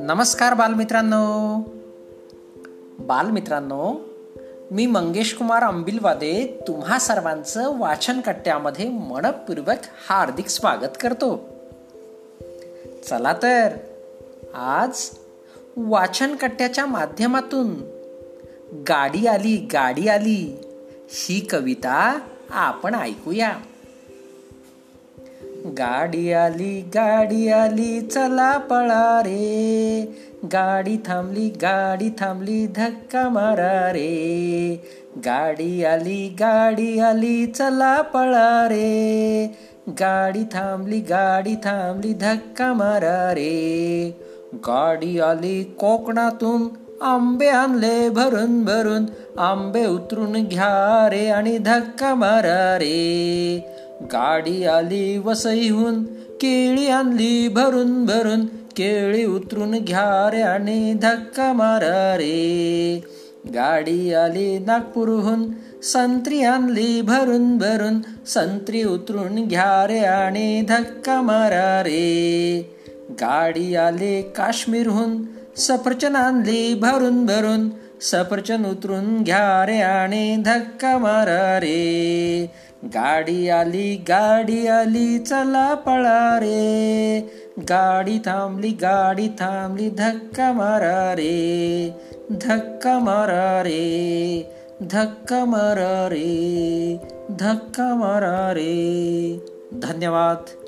नमस्कार बालमित्रांनो. बालमित्रांनो मी मंगेश कुमार अंबिलवादे तुम्हा सर्वांचं वाचन कट्ट्यामध्ये मनपूर्वक हार्दिक स्वागत करतो. चला तर आज वाचन कट्ट्याच्या माध्यमातून गाडी आली गाडी आली ही कविता आपण ऐकूया. गाडी आली गाडी आली चला पळा रे. गाडी थांबली गाडी थांबली धक्का मारा रे. गाडी आली गाडी आली चला पळा रे. गाडी थांबली गाडी थांबली धक्का मारा रे. गाडी आली कोकणातून आंबे आणले भरून भरून. आंबे उतरून घ्या रे आणि धक्का मारा रे. गाडी आली वसईहून केळी आणली भरून भरून केळी उतरून घ्या रे आणि धक्का मारा रे. गाडी आली नागपूरहून संत्री आणली भरून भरून संत्री उतरून घ्या रे आणि धक्का मारा रे. गाडी आली काश्मीरहून सफरचंद आणली भरून भरून सफरचंद उतरून घ्या रे आणि धक्का मारा रे. गाडी आली गाडी आली चला पळा रे. गाडी थांबली गाडी थांबली धक्का मारा रे. धक्का मारा रे. धक्का मारा रे. धक्का मारा रे. धन्यवाद.